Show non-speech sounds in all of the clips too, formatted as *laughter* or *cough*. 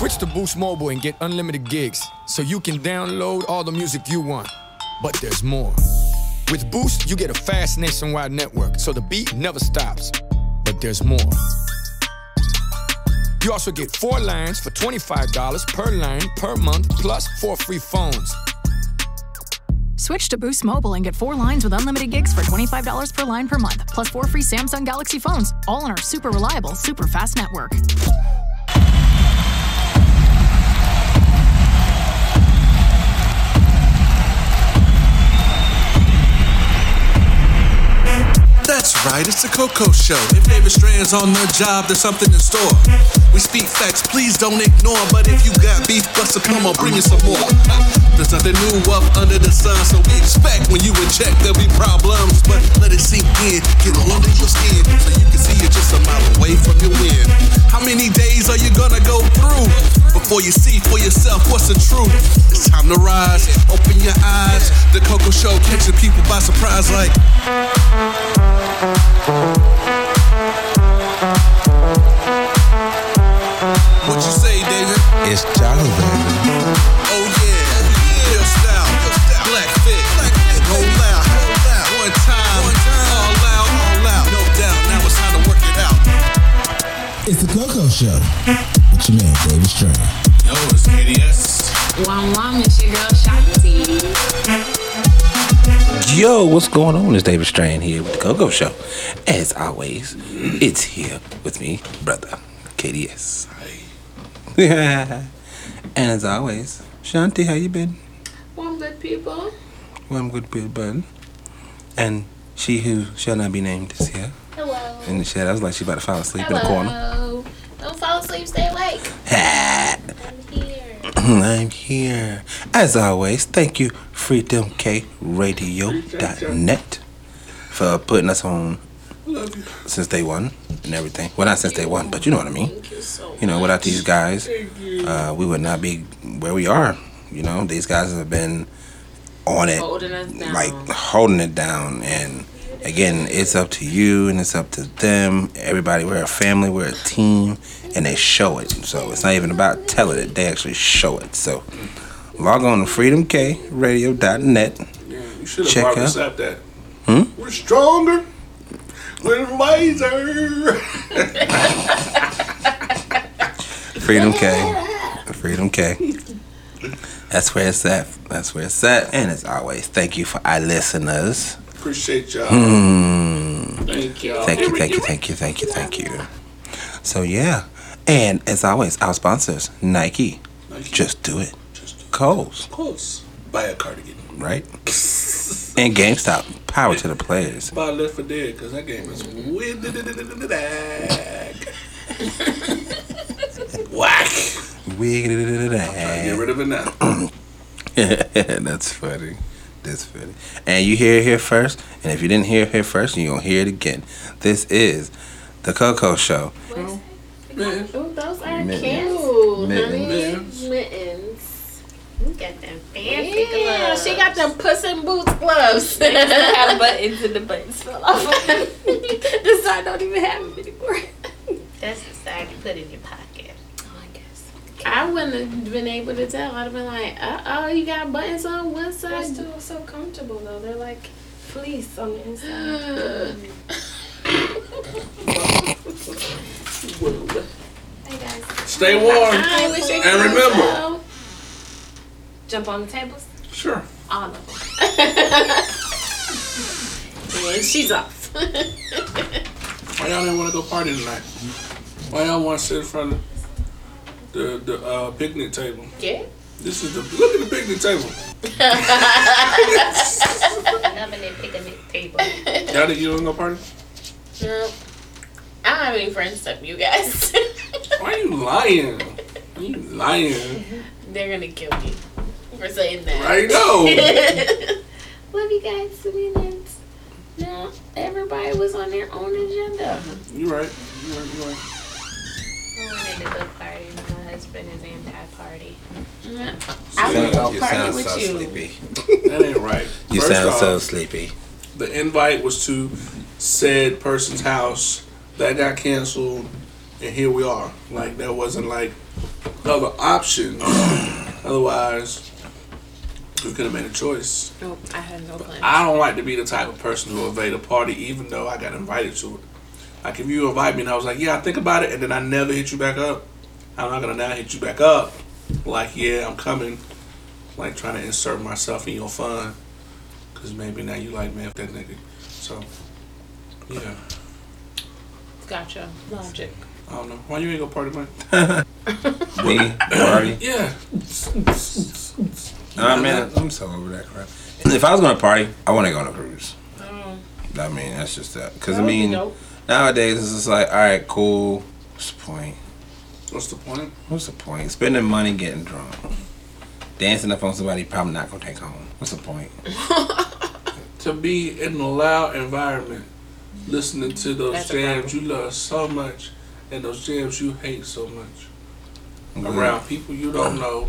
Switch to Boost Mobile and get unlimited gigs so you can download all the music you want. But there's more. With Boost, you get a fast nationwide network so the beat never stops. But there's more. You also get four lines for $25 per line per month, plus four free phones. Switch to Boost Mobile and get four lines with unlimited gigs for $25 per line per month, plus four free Samsung Galaxy phones, all on our super reliable, super fast network. Right, it's the Coco Show. If David Strand's on the job, there's something in store. We speak facts, please don't ignore. But if you got beef, Buster, come on, bring me some more. There's nothing new up under the sun, so we expect when you in check there'll be problems. But let it sink in, get under your skin, so you can see it just a mile away from your win. How many days are you gonna go through before you see for yourself what's the truth? It's time to rise, open your eyes. The Coco Show catching people by surprise, like. What you say, David? It's Jolly Baby. Oh yeah, real style, black fit, go loud, one time, all out, no doubt. Now it's time to work it out. It's the Coco Show. With your man, David Yo, what's going on? It's David Strand here with the Coco Show. As always, it's here with me, brother KDS. and *laughs* as always, Shanti, how you been? One good people. Well, I'm good, people. And she who shall not be named is here Hello. in the shadows, like she about to fall asleep in the corner. Don't fall asleep, stay awake. *laughs* *clears throat* I'm here. As always, thank you, freedomkradio.net for putting us on since day one and everything. Well, not since day one, but you know what I mean. You so You know, without these guys, uh, we would not be where we are. You know, these guys have been on it, Holding like holding it down. And again, it's up to you and it's up to them. Everybody, we're a family, we're a team, and they show it. So it's not even about telling it; they actually show it. So log on to freedomkradio.net. You should Check have out. Barbara that. Hmm? We're stronger. We're wiser. Freedom K. Freedom K. That's where it's at. That's where it's at. And as always, thank you for our listeners. Appreciate y'all. Hmm. Thank y'all. Thank you, thank you, thank you, thank you, thank you. So yeah, and as always, our sponsors: Nike, Nike. Just Do It, Just Coles, close. Buy a cardigan. right, and GameStop. Power to the players. Buy Left for Dead because that game is win. Whack. Get Wiggity-da-da-da. rid of it now. That's funny. That's funny. And you hear it here first. And if you didn't hear it here first, you're going to hear it again. This is The Coco Show. Oh, those are Mittens. cute, Mittens. honey. Mittens. You got them fancy Yeah, gloves. she got them Puss in Boots gloves. they had *laughs* buttons and the buttons fell off. *laughs* the side don't even have them anymore. That's the side you put in your pocket. I wouldn't have been able to tell. I'd have been like, uh oh, you got buttons on one side. They're side. still so comfortable though. They're like fleece on the inside. Hey guys. Stay warm. I wish I And remember- tell. Jump on the tables. Sure. All of them. *laughs* And she's off. Why y'all didn't want to go party tonight? Why y'all want to sit in front of the the uh, picnic table? yeah. This is the look at the picnic table. *laughs* Loving that picnic table. *laughs* Y'all you don't go party? No. I don't have any friends except you guys. *laughs* Why are you lying? You lying? They're gonna kill me for saying that. I know. Love you guys, Savannahs. No, everybody was on their own agenda. You're right. You right. You right. I wanted to go party. My husband is anti-party. I would go you party sound with so you. sleepy. That ain't right. You First sound off, so sleepy. the invite was to said person's house that got canceled and here we are like that wasn't like other options. *clears throat* Otherwise, we could have made a choice. Nope, I had no plan. I don't like to be the type of person who invade a party, even though I got invited to it. Like if you invite me and I was like, yeah, I think about it, and then I never hit you back up, I'm not gonna now hit you back up. Like, yeah, I'm coming. Like trying to insert myself in your fun, cause maybe now you like man f- that nigga. So, yeah, Gotcha. Logic. I don't know. Why you ain't go party, man? *laughs* Me, party. *laughs* Yeah. Nah, man, I'm so over that crap. If I was gonna party, I want to go on a cruise. Oh, I mean, that's just that. Cause that I mean, nowadays it's just like, all right, cool. What's the point? What's the point? What's the point? Spending money getting drunk, dancing up on somebody you're probably not gonna take home. What's the point? *laughs* To be in a loud environment, listening to those That's jams you love so much, and those jams you hate so much. I'm good. around people you don't oh. know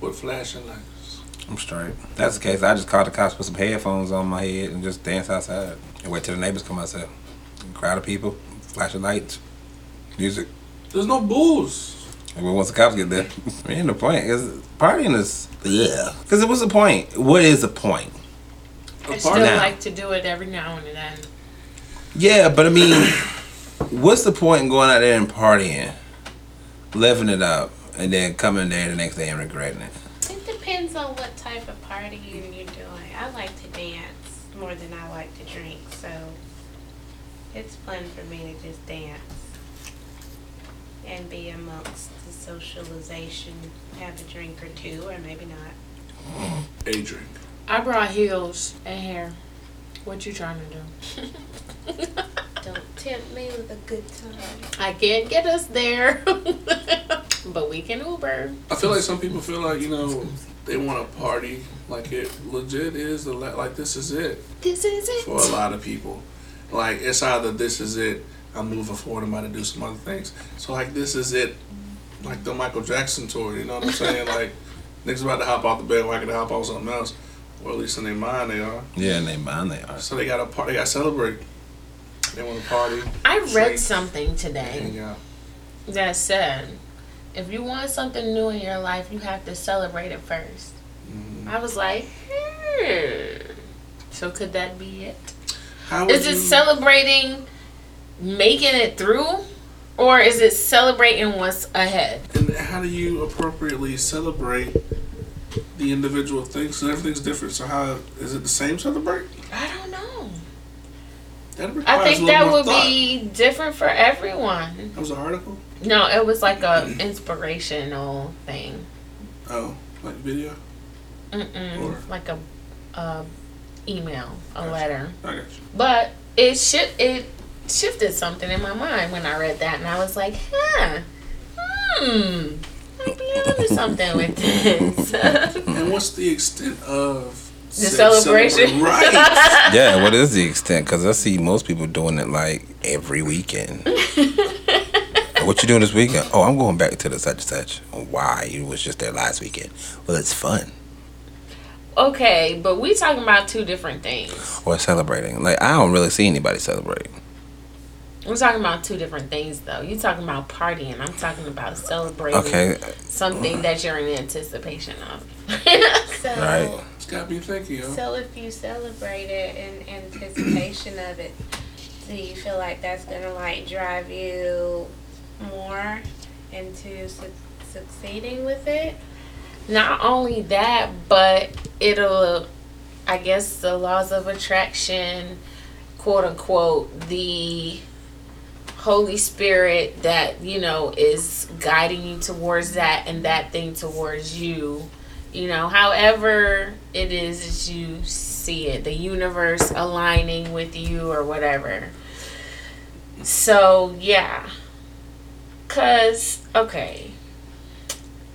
with flashing lights. I'm straight. If that's the case. I just call the cops, put some headphones on my head, and just dance outside and wait till the neighbors come outside. Crowd of people, flashing lights, music. There's no booze. And when once the cops get there, *laughs* I mean, the point is partying is yeah. Because what's the point? What is the point? I still now. like to do it every now and then. Yeah, but I mean, what's the point in going out there and partying, living it up, and then coming there the next day and regretting it? It depends on what type of party you're doing. I like to dance more than I like to drink, so it's fun for me to just dance and be amongst the socialization, have a drink or two, or maybe not. A drink. I brought heels and hair. What you trying to do? *laughs* Don't tempt me with a good time. I can't get us there, *laughs* but we can Uber. I feel like some people feel like you know they want to party like it legit is the la- like this is it This is it. for a lot of people. Like it's either this is it. I'm moving forward. I'm about to do some other things. So like this is it. Like the Michael Jackson tour. You know what I'm *laughs* saying? like niggas about to hop off the bandwagon to hop on something else. Or at least in their mind they are. Yeah, in their mind they are. So they got a party. They got to celebrate. They want to party. I read drink, something today hang out. that said, if you want something new in your life, you have to celebrate it first. Mhm. I was like, hmm. So could that be it? How would Is it you- celebrating making it through, or is it celebrating what's ahead? And how do you appropriately celebrate the individual things? 'Cause everything's different. So how is it the same celebrate? I don't know. That I think that would thought. be different for everyone. That was an article. No, it was like a *clears throat* inspirational thing. Oh, like video. Mm-mm. Or- Like a, a email, a letter. I got you. But it should it shifted something in my mind when I read that, and I was like, huh, hmm, might be onto something with this. *laughs* And what's the extent of The said celebration. Right. *laughs* Yeah, what is the extent? Because I see most people doing it like every weekend. *laughs* what you doing this weekend? Oh, I'm going back to the such and such. Why? You was just there last weekend. Well, it's fun. okay, but we talking about two different things. Or celebrating. Like I don't really see anybody celebrate. We're talking about two different things, though. You're talking about partying. I'm talking about celebrating Okay, something that you're in anticipation of. So, Right. It's got me thinking, yo. so if you celebrate it in anticipation of it, do you feel like that's gonna like drive you more into su- succeeding with it? Not only that, but it'll, I guess, the laws of attraction, quote unquote, the Holy Spirit that, you know, is guiding you towards that and that thing towards you. You know, however it is that you see it, the universe aligning with you or whatever. So, yeah. Because, okay,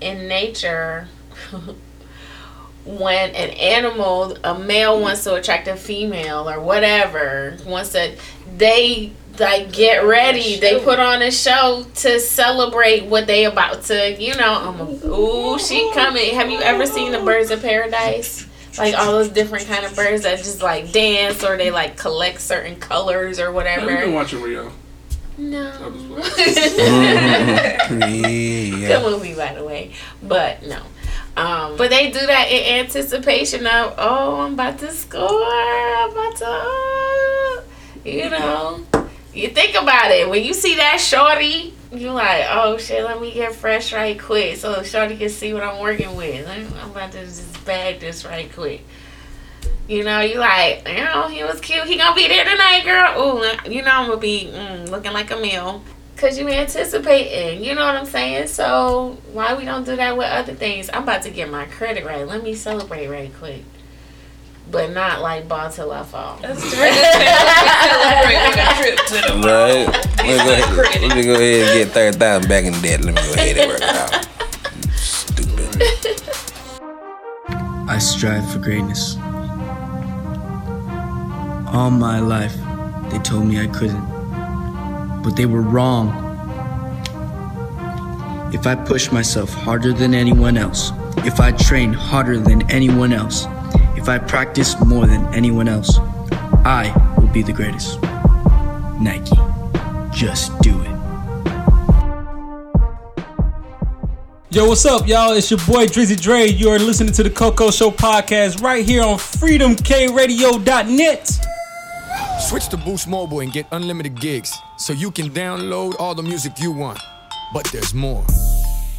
in nature, *laughs* when an animal, a male wants to attract a female or whatever, wants to, they like get ready. They put on a show to celebrate what they about to, you know. I'm a, ooh, she coming. Have you ever seen the Birds of Paradise? Like all those different kind of birds that just like dance or they like collect certain colors or whatever. Have you been whatever. watching Rio? No. *laughs* Yeah. Good movie, by the way. But no. Um, but they do that in anticipation of, oh, I'm about to score. I'm about to, oh, you know. You think about it. When you see that shorty, you like, oh shit, let me get fresh right quick so shorty can see what I'm working with. I'm about to just bag this right quick. You know, you like, you know, he was cute. He gonna be there tonight, girl. Ooh, you know, I'm gonna be mm, looking like a meal. Cause you anticipating, you know what I'm saying? So why we don't do that with other things? I'm about to get my credit right. Let me celebrate right quick, but not like ball till I fall. That's celebrating a trip to the Right. Let me, go ahead, let me go ahead and get thirty thousand back in debt. Let me go ahead and work it out. Stupid. I strive for greatness. All my life, they told me I couldn't. But they were wrong. If I push myself harder than anyone else, if I train harder than anyone else, if I practice more than anyone else, I will be the greatest. Nike. Just do it. Yo, what's up, y'all? It's your boy Drizzy Dre. You are listening to the Coco Show podcast right here on freedomkradio.net. Switch to Boost Mobile and get unlimited gigs so you can download all the music you want. But there's more.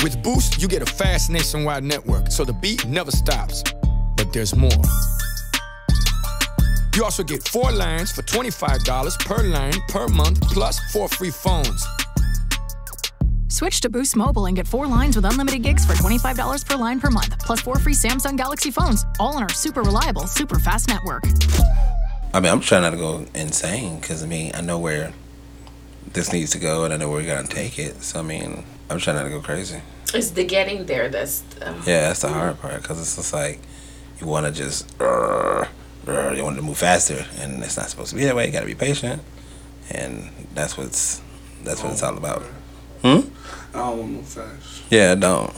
With Boost, you get a fast nationwide network so the beat never stops. But there's more. You also get four lines for $25 per line per month, plus four free phones. Switch to Boost Mobile and get four lines with unlimited gigs for $25 per line per month, plus four free Samsung Galaxy phones, all on our super reliable, super fast network. I mean, I'm trying not to go insane because I mean, I know where this needs to go and I know where we're gonna take it. So I mean, I'm trying not to go crazy. It's the getting there that's. Um, Yeah, that's the hard part because it's just like you want to just uh, uh, you want to move faster, and it's not supposed to be that way. You got to be patient, and that's what's that's what it's all about. Hmm. I don't want to move fast. Yeah, I don't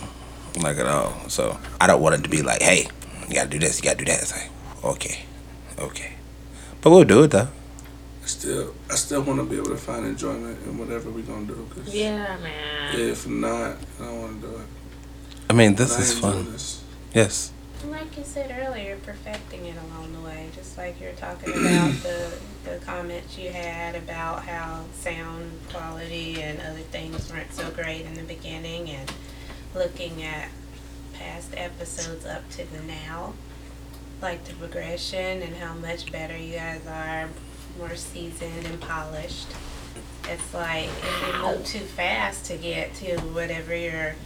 like at all. So I don't want it to be like, hey, you gotta do this, you gotta do that. It's like, okay, okay, but we'll do it though. I still, I still want to be able to find enjoyment in whatever we're gonna do. Cause Yeah, man. if not, I don't want to do it. I mean, this I is fun. this. Yes. Like you said earlier, perfecting it along the way. Just like you're talking about *clears throat* the the comments you had about how sound quality and other things weren't so great in the beginning, and looking at past episodes up to the now, like the progression and how much better you guys are, more seasoned and polished. It's like if we move too fast to get to whatever your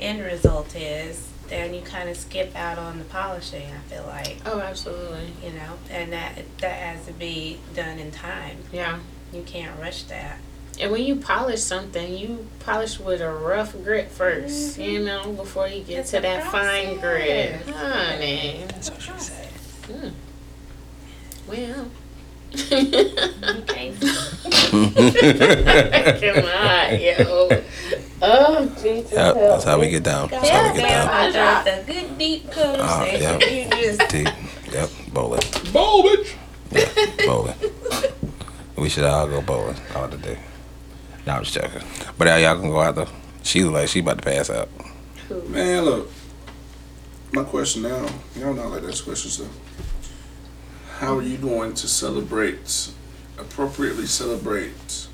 end result is, then you kind of skip out on the polishing. I feel like Oh, absolutely. you know, and that that has to be done in time. Yeah. You can't rush that. And when you polish something, you polish with a rough grit 1st you know, before you get It's to a that fine grit. process. Honey. That's what she said. Mm. Well. Okay. *laughs* Come on, yo. *laughs* Oh, Jesus. Yep, help that's how we get down. That's how we get down. I dropped a good deep Ah, conversation. yeah. You just Deep. Yep, bowling. Bowl, bitch. Yeah, bowling. we should all go bowling all the day. No, I'm just joking. But uh, y'all can go out though. She look like she about to pass out. Man, look. My question now, y'all know I like this question so How are you going to celebrate, appropriately celebrate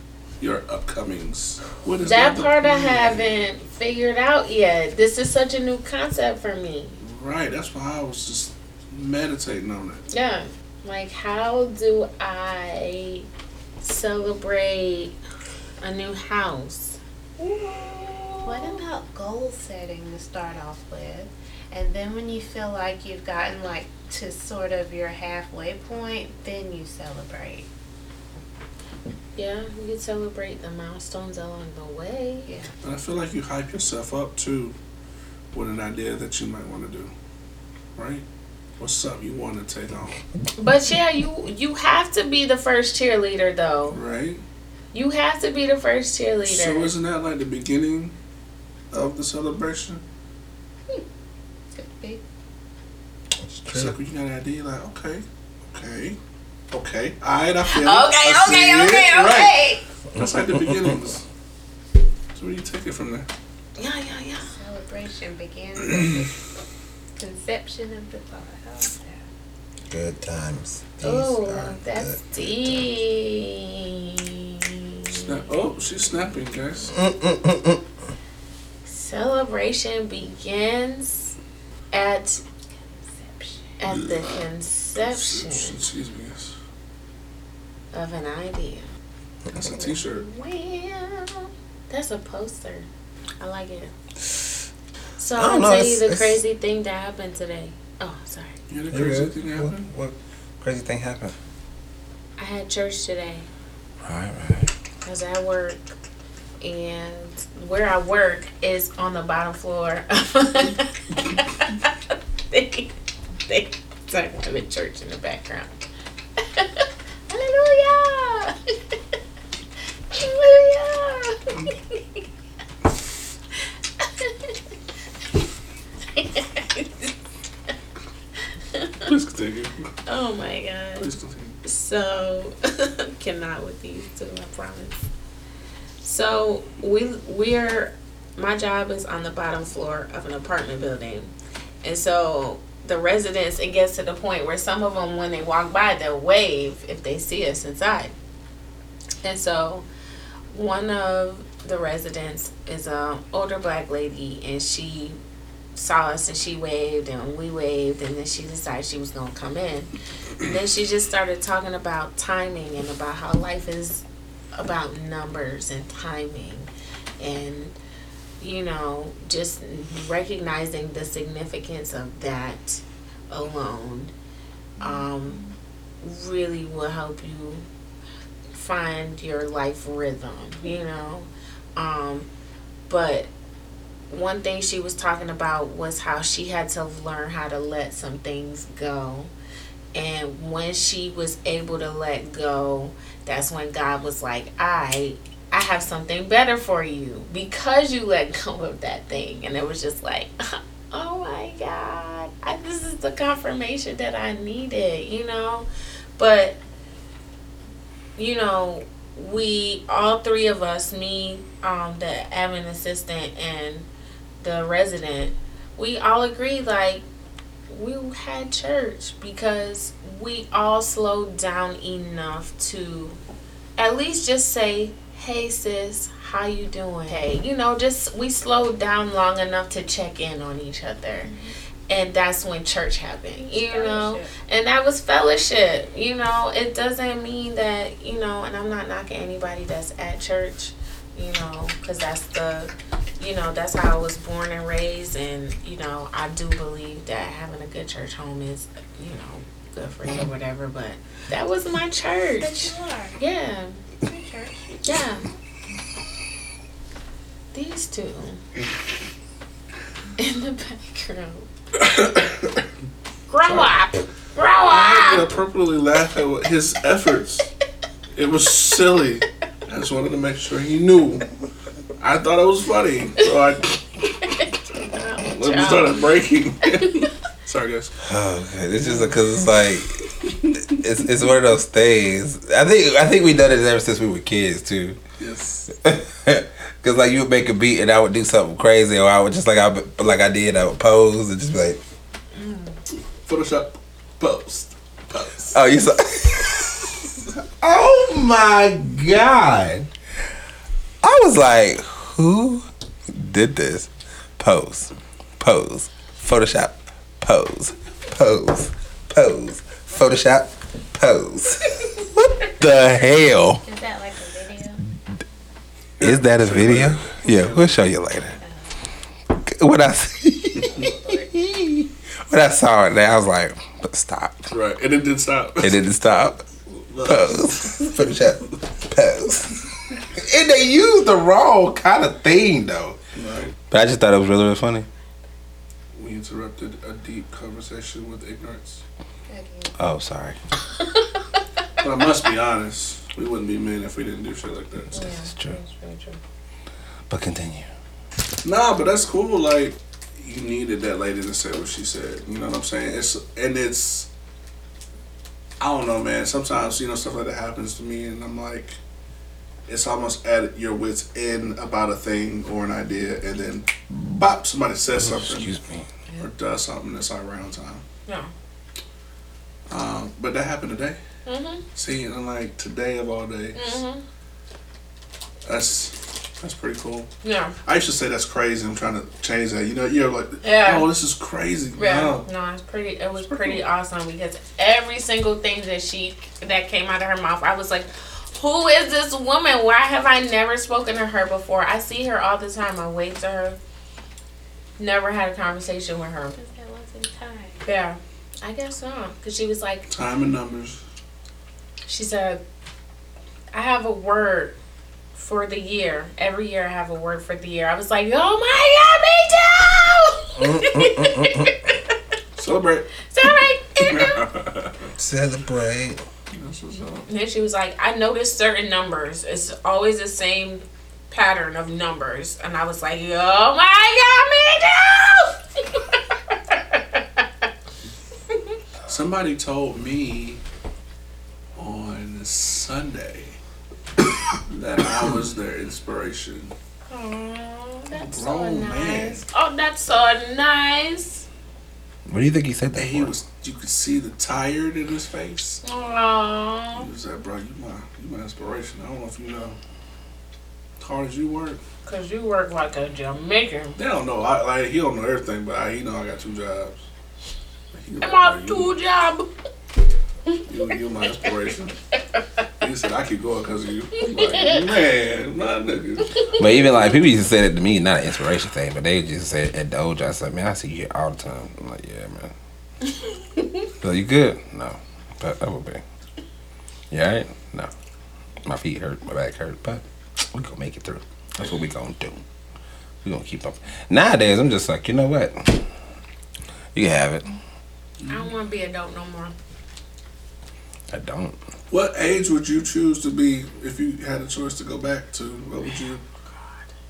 your upcomings? What is That part I haven't figured out yet. This is such a new concept for me. Right, that's why I was just meditating on it. Yeah. Like, how do I celebrate a new house? What about goal setting to start off with? And then when you feel like you've gotten like to sort of your halfway point, then you celebrate. Yeah, you can celebrate the milestones along the way. Yeah. And I feel like you hype yourself up too with an idea that you might want to do. Right? What's something you want to take on? But yeah, you you have to be the first cheerleader though. Right? You have to be the first cheerleader. So isn't that like the beginning of the celebration? Could be. It's like when you got an idea, like, okay, okay, okay. All right, I feel it. Okay, I see okay, it. okay, Right. okay. That's like the beginnings. So where do you take it from there? Yeah, yeah, yeah. Celebration begins *coughs* conception of the thought. Oh, good times. Oh, that's good. deep. Snap. Oh, she's snapping, guys. *laughs* Celebration begins at conception. at the conception Excuse me, yes. Of an idea. That's a T-shirt. Well, that's a poster. I like it. So I I'll don't know, tell you it's- the crazy thing that happened today. Oh, sorry. You had a crazy good? thing What, happen? what crazy thing happened? I had church today. Right, right. Cause I was at work, and where I work is on the bottom floor. *laughs* they, they started having church in the background. *laughs* Hallelujah! Hallelujah! Please continue. oh my god. Please continue. So cannot with these So we we're my job is on the bottom floor of an apartment building, and so the residents it gets to the point where some of them when they walk by they'll wave if they see us inside, and so one of the residents is a older black lady and she saw us and she waved and we waved and then she decided she was gonna come in. And then she just started talking about timing and about how life is about numbers and timing and you know just recognizing the significance of that alone um, really will help you find your life rhythm you know um, but one thing she was talking about was how she had to learn how to let some things go. And when she was able to let go, that's when God was like, I I have something better for you because you let go *laughs* of that thing. And it was just like, *laughs* oh my God, I, this is the confirmation that I needed, you know? But, you know, we, all three of us, me, um, the admin assistant, and the resident, we all agreed like we had church because we all slowed down enough to at least just say, "Hey sis, how you doing?" Hey, you know, just we slowed down long enough to check in on each other. Mm-hmm. And that's when church happened, you know, and that was fellowship. You know, it doesn't mean that you know, and I'm not knocking anybody that's at church, you know, because that's the you know, that's how I was born and raised, and you know, I do believe that having a good church home is, you know, good for you or whatever. But that was my church. But you are. Yeah, Your church. yeah. These two *laughs* in the background. Grow up, grow up! I had up. appropriately laugh at what- his efforts. It was silly. I just wanted to make sure he knew. I thought it was funny, so I *laughs* lips started breaking. *laughs* Sorry, guys. Oh, okay. It's just because it's like it's it's one of those things. I think I think we done it ever since we were kids too. Yes. *laughs* Cause like you would make a beat and I would do something crazy, or I would just like I like I did, I would pose and just be like, mm. Photoshop post. Post. oh, you saw. oh my god! I was like, who did this? Pose, pose, Photoshop, pose, pose, pose, Photoshop, pose. what the hell? Is that like a video? Is that a video? Yeah, we'll show you later. What I when I saw it, there, I was like, stop. Right, and it didn't stop. It didn't stop. Pose. Photoshop. Pose. And they used the wrong kind of thing though. Right. But I just thought it was really, really funny. We interrupted a deep conversation with ignorance. Oh, sorry. But I must be honest, we wouldn't be men if we didn't do shit like that. So. This is true. But continue. Nah, but that's cool. Like you needed that lady to say what she said. You know what I'm saying? It's and it's. I don't know, man. Sometimes you know stuff like that happens to me, and I'm like, it's almost at your wits end about a thing or an idea, and then bop, somebody says something. Excuse me. Or does something that's like around time. Yeah. Um, but that happened today. Mhm. See, and like today of all days, Mhm. that's that's pretty cool. Yeah. I used to say that's crazy. I'm trying to change that. You know, you're like, Yeah. oh, this is crazy. Yeah, No. no, it's pretty. It was pretty awesome because every single thing that she that came out of her mouth, I was like, "Who is this woman? Why have I never spoken to her before? I see her all the time. I wave to her. Never had a conversation with her. Because there wasn't time. Yeah, I guess not. Because she was like, Time and numbers. she said, "I have a word." For the year, every year I have a word for the year. I was like, "Oh my god, me too!" *laughs* Celebrate. Sorry. *laughs* Celebrate. *laughs* And then she was like, I noticed certain numbers. It's always the same pattern of numbers. And I was like, oh my god, me too! *laughs* Somebody told me on Sunday that I was their inspiration. oh, that's so Grown man. nice. Oh, that's so nice. What do you think he said that And he for? was, you could see the tired in his face. Oh, He was like, bro, you my, you my inspiration. I don't know if you know as hard as you work. because you work like a Jamaican. They don't know. I like he don't know everything, but I, he know I got two jobs. He was I'm off two job. You, you my inspiration. *laughs* He said I keep going because of you. I'm like, *laughs* man, my nigga. But even like people used to say that to me, not an inspiration thing, but they just said at the I said, man, I see you here all the time. I'm like, yeah, man. *laughs* so you good? No, that, that would be. You alright? No. My feet hurt, my back hurt, but we gonna make it through. That's what we gonna do. We gonna keep up. Nowadays, I'm just like, you know what? You can have it. I don't want to be adult no more. I don't. What age would you choose to be if you had a choice to go back to? What would you?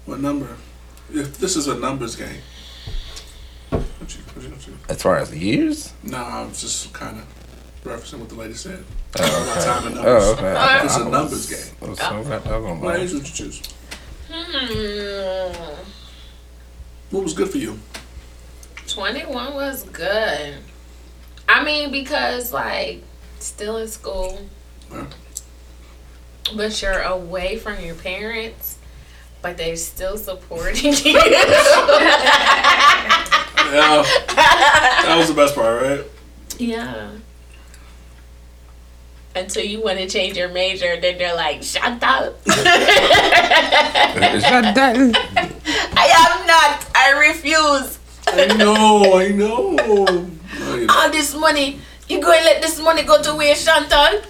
What number? If this is a numbers game. What you, what you gonna? As far as the years? No, I was just kind of referencing what the lady said. Oh, About okay. time and numbers. Oh, okay. It's I a was- numbers game. I was so glad I was What buy. age would you choose? Hmm. What was good for you? 21 was good. I mean, because like still in school, Huh? But you're away from your parents, but they're still supporting you. *laughs* Yeah, that was the best part, right? yeah. Until you want to change your major, then they're like, "Shut up." *laughs* Shut I am not. I refuse. I know, I know. Know. All this money, you going to let this money go to waste, Chantal?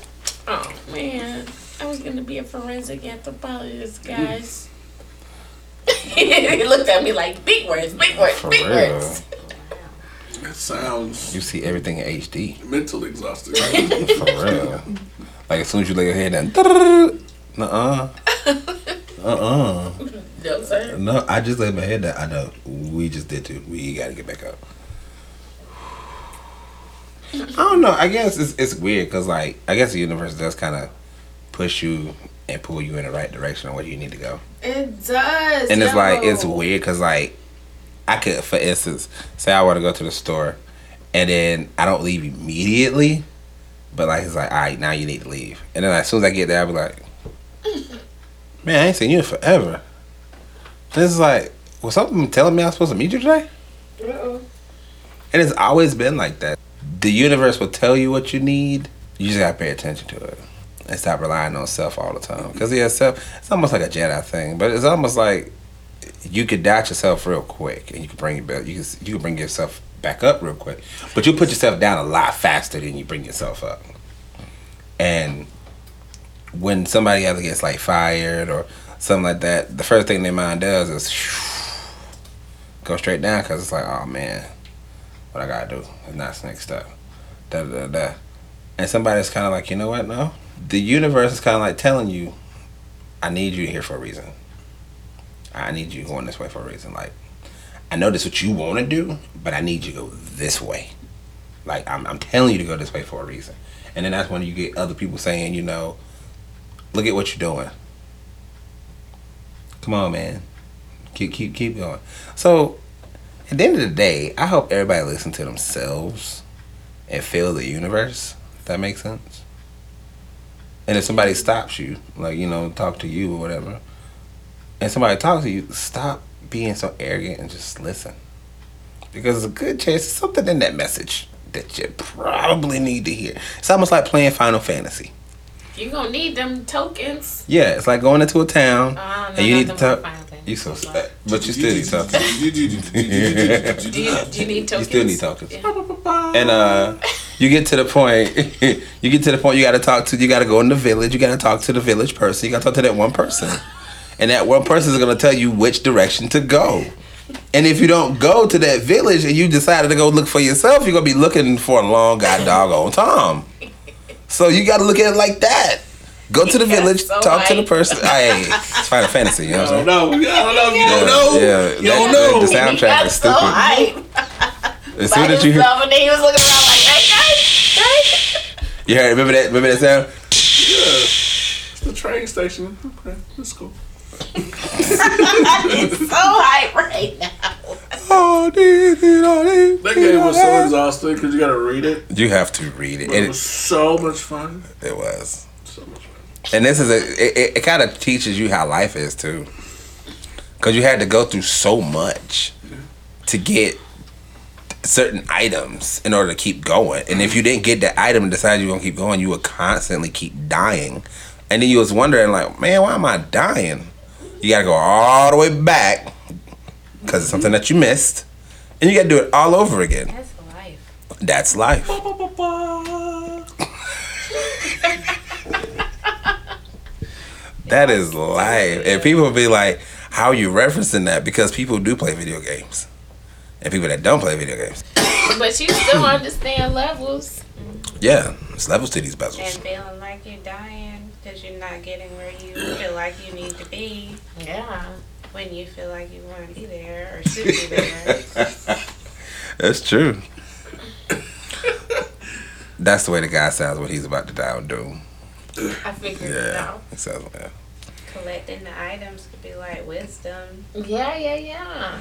Oh man, I was gonna be a forensic anthropologist, guys. he *laughs* looked at me like big words, big words, For big real. words. That sounds You see everything in HD. mentally exhausting. For real. *laughs* Like as soon as you lay your head down, *laughs* uh uh, Uh-uh. No, sir. No, I just laid my head down. I know. We just did too. We gotta get back up. I don't know. I guess it's it's weird because like I guess the universe does kind of push you and pull you in the right direction on where you need to go. It does. And it's like it's weird because like I could, for instance, say I want to go to the store, and then I don't leave immediately, but like it's like all right, now you need to leave, and then as soon as I get there, I'll be like, *laughs* man, I ain't seen you in forever. This is like, was something telling me I'm supposed to meet you today? Uh-oh. And it's always been like that. The universe will tell you what you need. You just gotta pay attention to it and stop relying on self all the time. Because yeah, self, it's almost like a Jedi thing, but it's almost like you could doubt yourself real quick, and you can bring back. You can you can bring yourself back up real quick, but you put yourself down a lot faster than you bring yourself up. And when somebody ever gets like fired or something like that, the first thing their mind does is *sniffs* go straight down because it's like, oh man, what I gotta do? And that's next step. Da da da. da. And somebody's kind of like, you know what? No, the universe is kind of like telling you, I need you here for a reason. I need you going this way for a reason. Like, I know this is what you want to do, but I need you to go this way. Like, I'm, I'm telling you to go this way for a reason. And then that's when you get other people saying, you know, look at what you're doing. Come on, man. Keep keep keep going. So, at the end of the day, I hope everybody listen to themselves and feel the universe. If that makes sense. And if somebody stops you, like you know, talk to you or whatever, and somebody talks to you, stop being so arrogant and just listen. Because there's a good chance there's something in that message that you probably need to hear. It's almost like playing Final Fantasy. You gonna need them tokens. Yeah, it's like going into a town oh, I don't and you need to talk. Final Fantasy. You so, uh, but you still need tokens. Do you, do you need You tokens? still need tokens. And uh, you get to the point. *laughs* you get to the point. You got to talk to. You got to go in the village. You got to talk to the village person. You got to talk to that one person, and that one person is gonna tell you which direction to go. And if you don't go to that village and you decided to go look for yourself, you're gonna be looking for a long god on Tom. So you got to look at it like that. Go to the village, so talk to the person. Hey, it's Final Fantasy. You know what I'm saying? No, I don't know. You don't know. Yeah, You that- don't know. The, the soundtrack is so stupid. hype. As soon as you hear, Himself, and then he was looking around like, hey guys, hey. you heard, remember that? Remember that sound? Yeah. It's the train station. Okay, let's go. it's so hype right now. Oh, dee, dee, oh, dee, That game was so exhausting because you got to read it. You have to read it. But it It, was so much fun. it was. So much fun. And this is a. It, it, it kind of teaches you how life is too, because you had to go through so much to get certain items in order to keep going. And if you didn't get that item and decide you were gonna keep going, you would constantly keep dying. And then you was wondering like, man, why am I dying? You gotta go all the way back because it's something that you missed, and you gotta do it all over again. That's life. That's life. That is life. And people will be like, how are you referencing that? Because people do play video games. And people that don't play video games. *coughs* But you still understand levels. Yeah, it's levels to these And bezels. feeling like you're dying because you're not getting where you feel like you need to be Yeah. when you feel like you want to be there or should be there. *laughs* That's true. *coughs* That's the way the guy sounds when he's about to die on Doom. I figured it Yeah. out. It sounds like that. Collecting the items could be like wisdom. Yeah, yeah, yeah.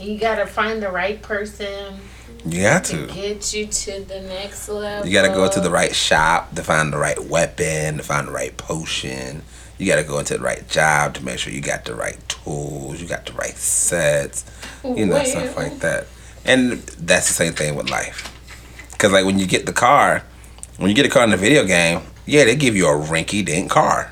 You gotta find the right person You got to to. get you to the next level. You gotta go to the right shop to find the right weapon, to find the right potion. You gotta go into the right job to make sure you got the right tools, you got the right sets, you know, stuff like that. And that's the same thing with life. Cause like when you get the car, when you get a car in the video game, yeah, they give you a rinky dink car.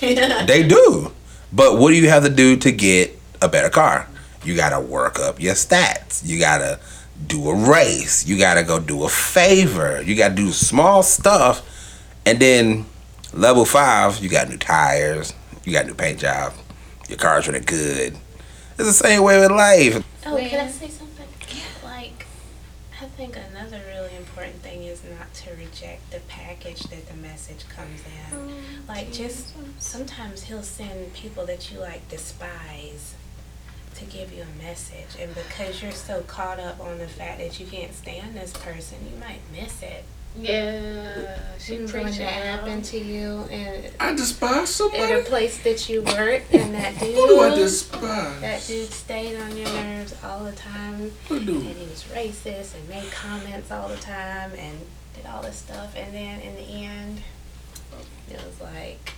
*laughs* They do. But what do you have to do to get a better car? You gotta work up your stats. You gotta do a race. You gotta go do a favor. You gotta do small stuff. And then level five, you got new tires. You got new paint job. Your car's running good. It's the same way with life. Oh, can I say something? I think another really important thing is not to reject the package that the message comes in. Oh, like, just sometimes he'll send people that you like despise to give you a message, and because you're so caught up on the fact that you can't stand this person, you might miss it. Yeah, she When that preaching. happened to you, and I despise somebody in a place that you work, and that *laughs* dude. Who do I despise? That dude stayed on your nerves all the time. What And he was racist and made comments all the time and did all this stuff. And then in the end, it was like,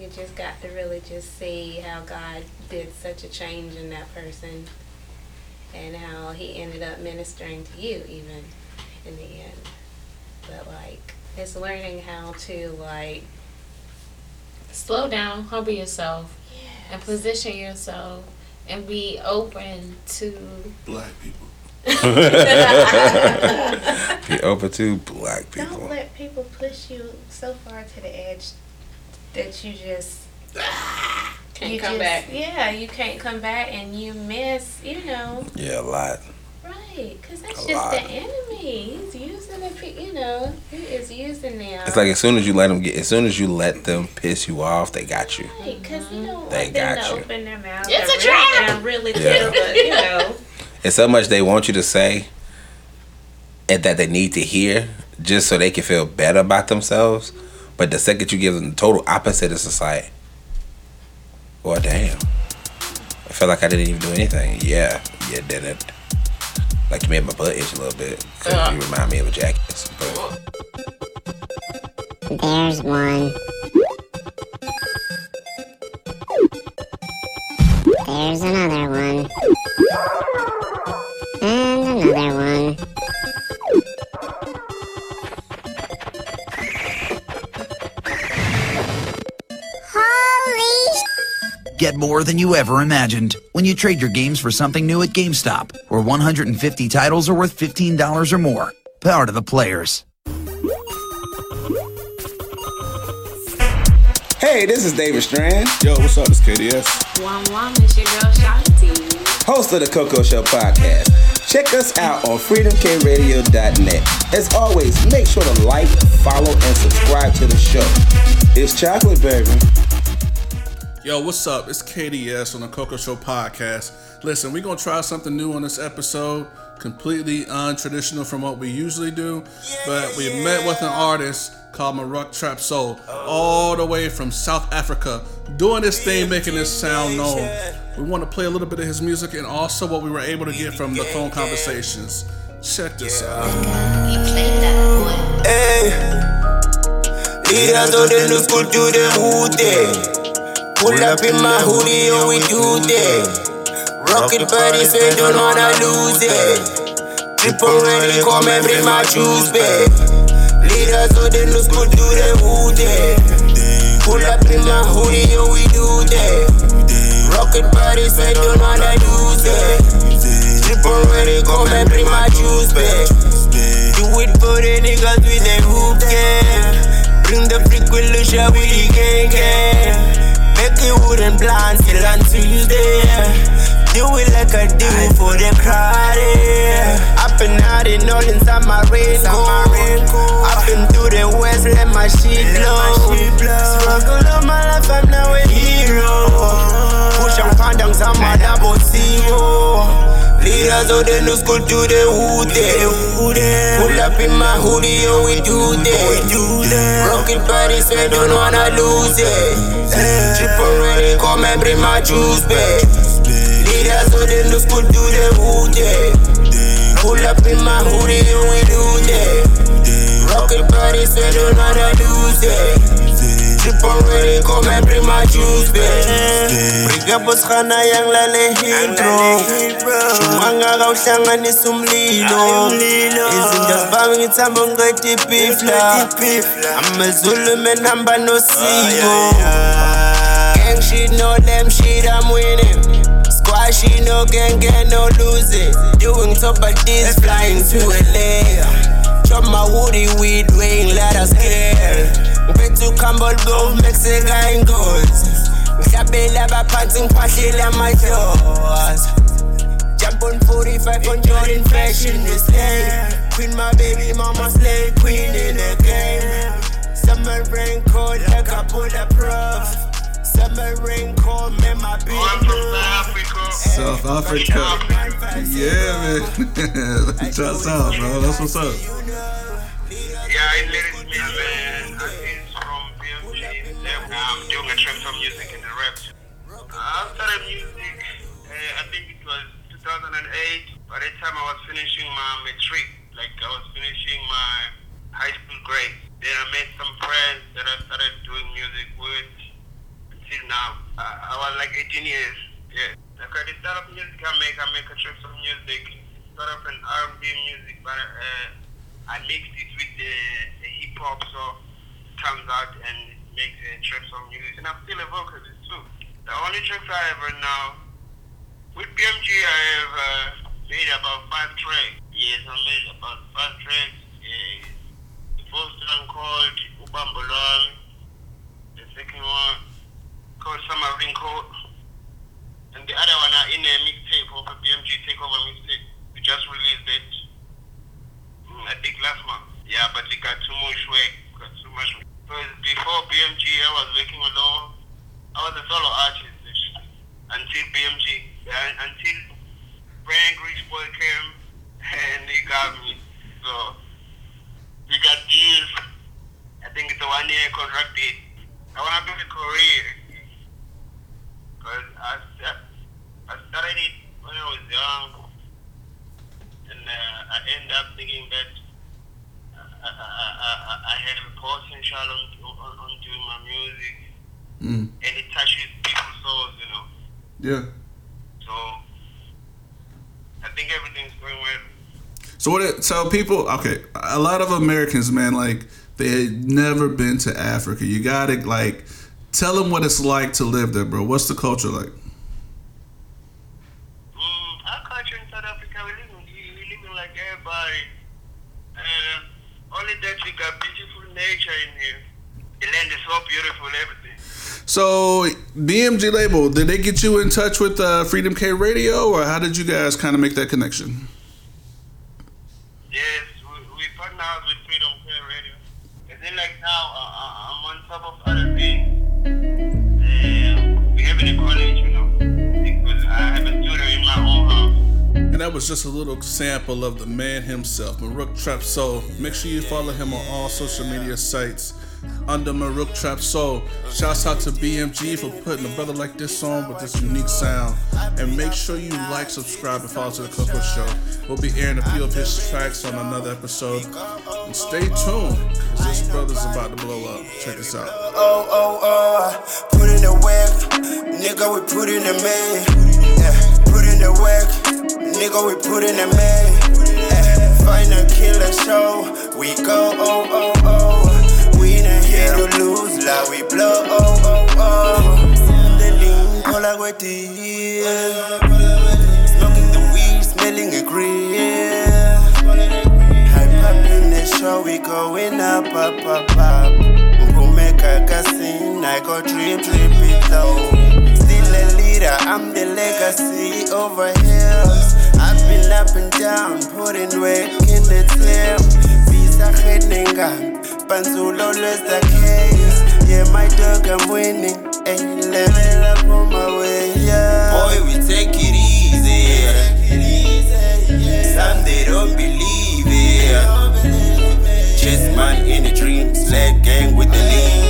you just got to really just see how God did such a change in that person and how he ended up ministering to you even in the end. But like, it's learning how to like, Slow down, humble yourself, and position yourself, and be open to. Black people. *laughs* Be open to black people. Don't let people push you so far to the edge that you just Can't you come just- back. Yeah, you can't come back, and you miss. You know, Yeah, a lot. Right? Because that's A just lot. the enemy. He's using the. You know, he is using them. It's like as soon as you let them get, as soon as you let them piss you off, they got you. because you don't They want them got to you. open their mouth. It's and a really, trap! And really Yeah. tell the, you know. *laughs* It's so much they want you to say, and that they need to hear, just so they can feel better about themselves. But the second you give them the total opposite, it's just like, Well, damn. I felt like I didn't even do anything. Yeah, you did it. Like you made my butt itch a little bit. 'cause Uh. you remind me of a jackass. But There's one. There's another one. Get more than you ever imagined when you trade your games for something new at GameStop, where 150 titles are worth $15 or more. Power to the players. Hey, this is David Strand. Yo, what's up? It's KDS. One one, it's your girl Shanti. host of the Coco Show podcast. Check us out on freedomkradio.net. As always, make sure to like, follow, and subscribe to the show. It's chocolate, baby. Yo, what's up? It's KDS on the Coco Show podcast. Listen, we're gonna try something new on this episode, completely untraditional from what we usually do. But we met with an artist called Murk Trapsoul, all the way from South Africa, doing this thing, making this sound known. We want to play a little bit of his music and also what we were able to get from the phone conversations. Check this out. Hey, leaders of the new school do the who day. Pull up in my hoodie and we do that. Rocket body say don't wanna lose it. Trip already come and bring my juice back. Leaders of the new school do the who. Pull up in my hoodie and we do that. Rocket body say don't wanna lose it. Trip already come and bring my juice back. Do it for the niggas with the hoop game. Bring the freak with Lucia with the gang gang. Make it wooden plan till on Tuesday. Do it like I do for the crowd. yeah. Up and out in all inside my raincoat. Up and through the west, let my shit blow. Struggle of my life, I'm now a hero. Push and condoms, I'm double zero. Leaders of the new school do the who they eh. Pull up in my hoodie, yo, we do that. Rocket body say don't wanna lose it. Trip already, come and bring my juice back. Leaders of the new school do the who they eh. Pull up in my hoodie, yo, we do that. Rocket body say don't wanna lose it Trip already, come and bring my juice back Briga boss khana yang lale hidro Shumanga kawuhlanganisa umlilo Izinto zivame ngithamba ngiqeda ipifla Amazulu menhamba nosiko Gang shit, no them shit, I'm winning. Squashy, no gang, gang, no losing. Doing top of this, flying to LA Chop my woody weed, weighing ladder scale Ngiphethe ukhamba olubovu mekuseka ingozi Ngihlabela abaphansi ngiphahlela amadoors Jump on 45 on Jordan fashion display Queen my baby mama slay queen in the game Summer rain cold like I pull a prof Summer rain cold man my baby South Africa. Yeah, man. *laughs* Shouts out, bro. That's what's up. Yeah, ladies and started music, uh, I think it was 2008. By the time I was finishing my matric, like I was finishing my high school grade. Then I met some friends that I started doing music with until now. I was like 18 years. Yeah. Like I did start up music, I make I make a track of music. Start up an R&B music, but uh, I mixed it with the, the hip hop, so it comes out and makes a track of music. And I'm still a vocalist too. The only tracks I ever right now with BMG, I have uh, made about five tracks. Yes, I made about five tracks. Yeah. The first one called Ubambolon. The second one called Summer Raincoat. And the other one are in a mixtape of a BMG Takeover mixtape. We just released it, mm, I think last month. Yeah, but it got too much work. Got too much work. Because before BMG, I was working alone. I was a solo artist actually, until BMG. Yeah, until Frank Rich Boy came and he got me. So we got deals. I think it's a one year contract deal. I want to build a career. end up thinking that uh, I, I, I, I have a potential on, on, on doing my music, Mm. and it touches people's souls, you know. Yeah. So I think everything's going well. So what? It, so people, okay, a lot of Americans, man, like they had never been to Africa. You gotta like tell them what it's like to live there, bro. What's the culture like? Mm, our culture in South Africa, we live, we, we like everybody. Uh, only that we got beautiful nature in here. The land is so beautiful, everything. So BMG label, did they get you in touch with uh, Freedom K Radio, or how did you guys kind of make that connection? Yes, we, we partner with Freedom K Radio. And then like now, uh, uh, I'm on top of other things. Uh, we have in college, you know, because I have a studio in my own house. And that was just a little sample of the man himself, Murk Trapsoul. Make sure you follow him on all social media sites under Murk Trapsoul. Shouts out to BMG for putting a brother like this on with this unique sound. And make sure you like, subscribe, and follow to the Coco Show. We'll be airing a few of his tracks on another episode. And stay tuned, because this brother's about to blow up. Check this out. Oh, oh, oh, put in the work, nigga, we put in the man. Yeah, put in the work, nigga, we put in the man. Find a killer show, we go, oh, oh, oh. We ain't lose, like we blow, oh, oh, oh. The lean, cola with Smoking the weed, smelling a grill. Hype up in the show, we going up, up, up, up. Kumeka casino, I go trip, trip it low. Still a leader, I'm the legacy over hills. I've been up and down, putting work in the heading Panzul always the case. Yeah, my dog, I'm winning. Hey, level up on my way, yeah. Boy, we take it easy. Some they don't believe it. Chess man in the dream, sled gang with the lean.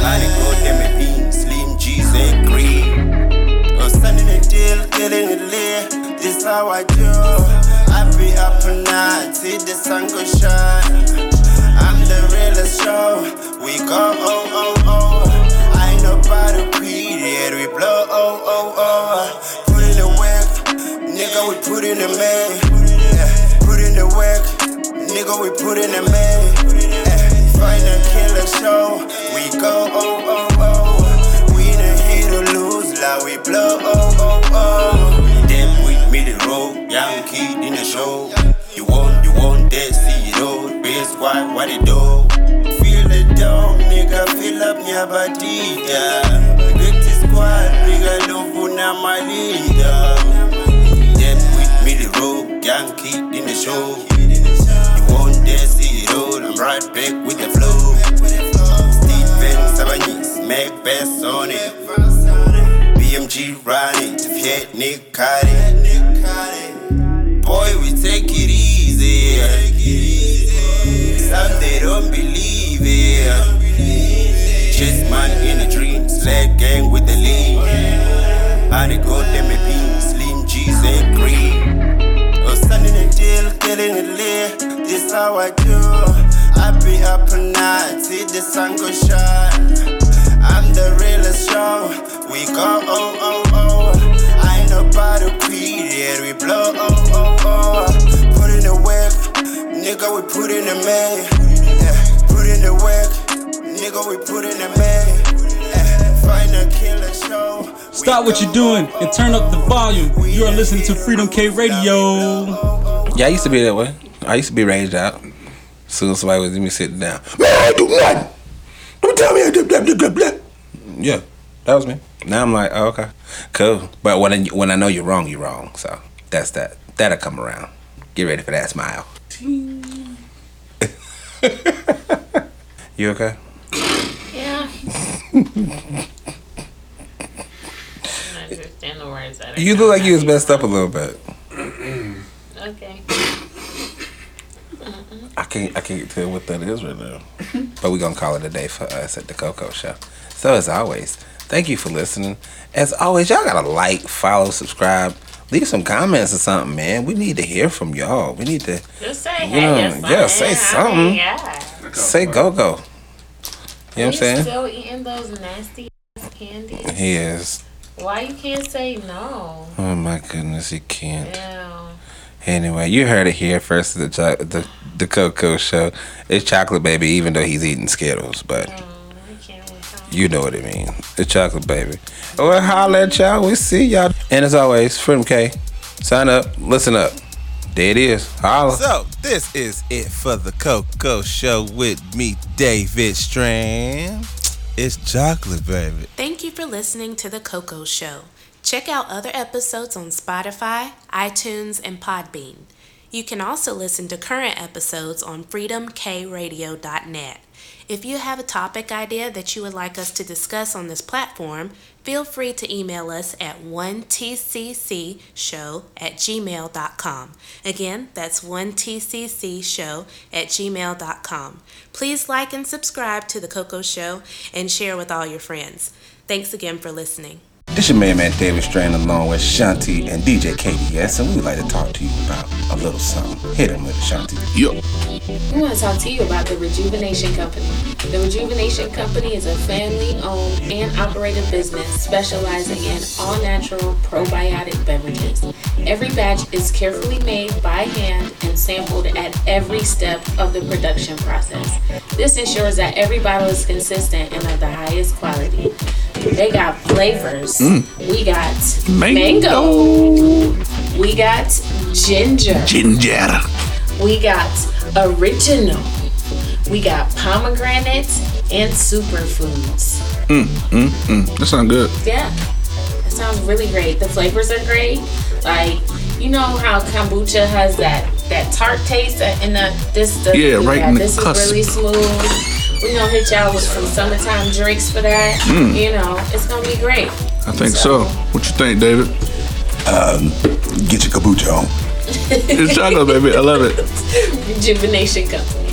Honey go them a beam, slim G's and green. Oh, standing a deal, killing it lit. This how I do. I be up all night, see the sun go shine. The realest show. We go oh oh oh. I ain't nobody yet. We blow oh oh oh. Put in the work, nigga. We put in the man. Put in the work, nigga. We put in the man. Yeah. Find a killer show. We go oh oh oh. We ain't here to lose, like we blow oh oh oh. Them with me the road, young kid in the show. You want, you want that, it. Base why, what it do? Feel it down, nigga, fill up your body, yeah. This squad, nigga, love na my leader. Them with me the road, young kid in the show. You want that, see it all. I'm right back with the flow. Steven Savagnis, make best on it. BMG running, Fiat Nick Cardi. Boy, we take it easy. Some they don't believe it. Chase man in a dream, sled gang with the lean. And they got them a pin, slim G's and green. Oh, standing a deal, killing it lit. This how I do. I be up all night, see the sun go shine. I'm the realest show. We go oh oh oh. I ain't nobody quit yet. We blow oh oh oh. Put in the work, nigga. We put in the man. Yeah. Put in the work, nigga. We put in the man. Yeah. Find a killer show. Stop what you're doing and turn up the volume. You are listening to Freedom K Radio. Yeah, I used to be that way. I used to be raged out. As soon as somebody was me sitting down. Man, I do nothing. Don't tell me I did blah, blah, blah, blah. Yeah, that was me. Now I'm like, oh, okay, cool. But when I, when I know you're wrong, you're wrong. So that's that. That'll come around. Get ready for that smile. *laughs* you okay? Yeah. *laughs* I understand the words that You look like you was messed up a little bit. Okay. I can't I can't tell what that is right now. *laughs* but we're gonna call it a day for us at the Coco Show. So as always, thank you for listening. As always, y'all gotta like, follow, subscribe, leave some comments or something, man. We need to hear from y'all. We need to, Just say you hey know, or yeah, something. say I something. mean, yeah. Say go go. You know what I'm saying? still eating those nasty candies? He is. Why you can't say no? Oh my goodness, he can't. Yeah. Anyway, you heard it here first. The the the Coco Show. It's chocolate baby, even though he's eating Skittles, but mm. You know what it means. The chocolate baby. Well, holla at y'all. We see y'all. And as always, Freedom K. Sign up. Listen up. There it is. Holla. So, this is it for the Coco Show with me, David Strand. It's chocolate, baby. Thank you for listening to The Coco Show. Check out other episodes on Spotify, iTunes, and Podbean. You can also listen to current episodes on freedomkradio.net. If you have a topic idea that you would like us to discuss on this platform, feel free to email us at 1tccshow at gmail.com. Again, that's 1tccshow at gmail.com. Please like and subscribe to The Coco Show and share with all your friends. Thanks again for listening. This your main man David Strand along with Shanti and DJ KDS, and we would like to talk to you about a little something. Hit him with it, Shanti. Yo. We want to talk to you about the Rejuvenation Company. The Rejuvenation Company is a family owned and operated business specializing in all natural probiotic beverages. Every batch is carefully made by hand and sampled at every step of the production process. This ensures that every bottle is consistent and of the highest quality. They got flavors. Mm. We got mango. We got ginger. Ginger. We got original. We got pomegranate and superfoods. Mm, mm, mm. That sounds good. Yeah, that sounds really great. The flavors are great. Like you know how kombucha has that that tart taste, and the this doesn't Yeah, right that. in the This cusp. is really smooth. We gonna hit y'all with some summertime drinks for that. Mm. You know, it's gonna be great. I think so. What you think, David? Um, get your kombucha on. It's chocolate, baby. I love it. Rejuvenation Company.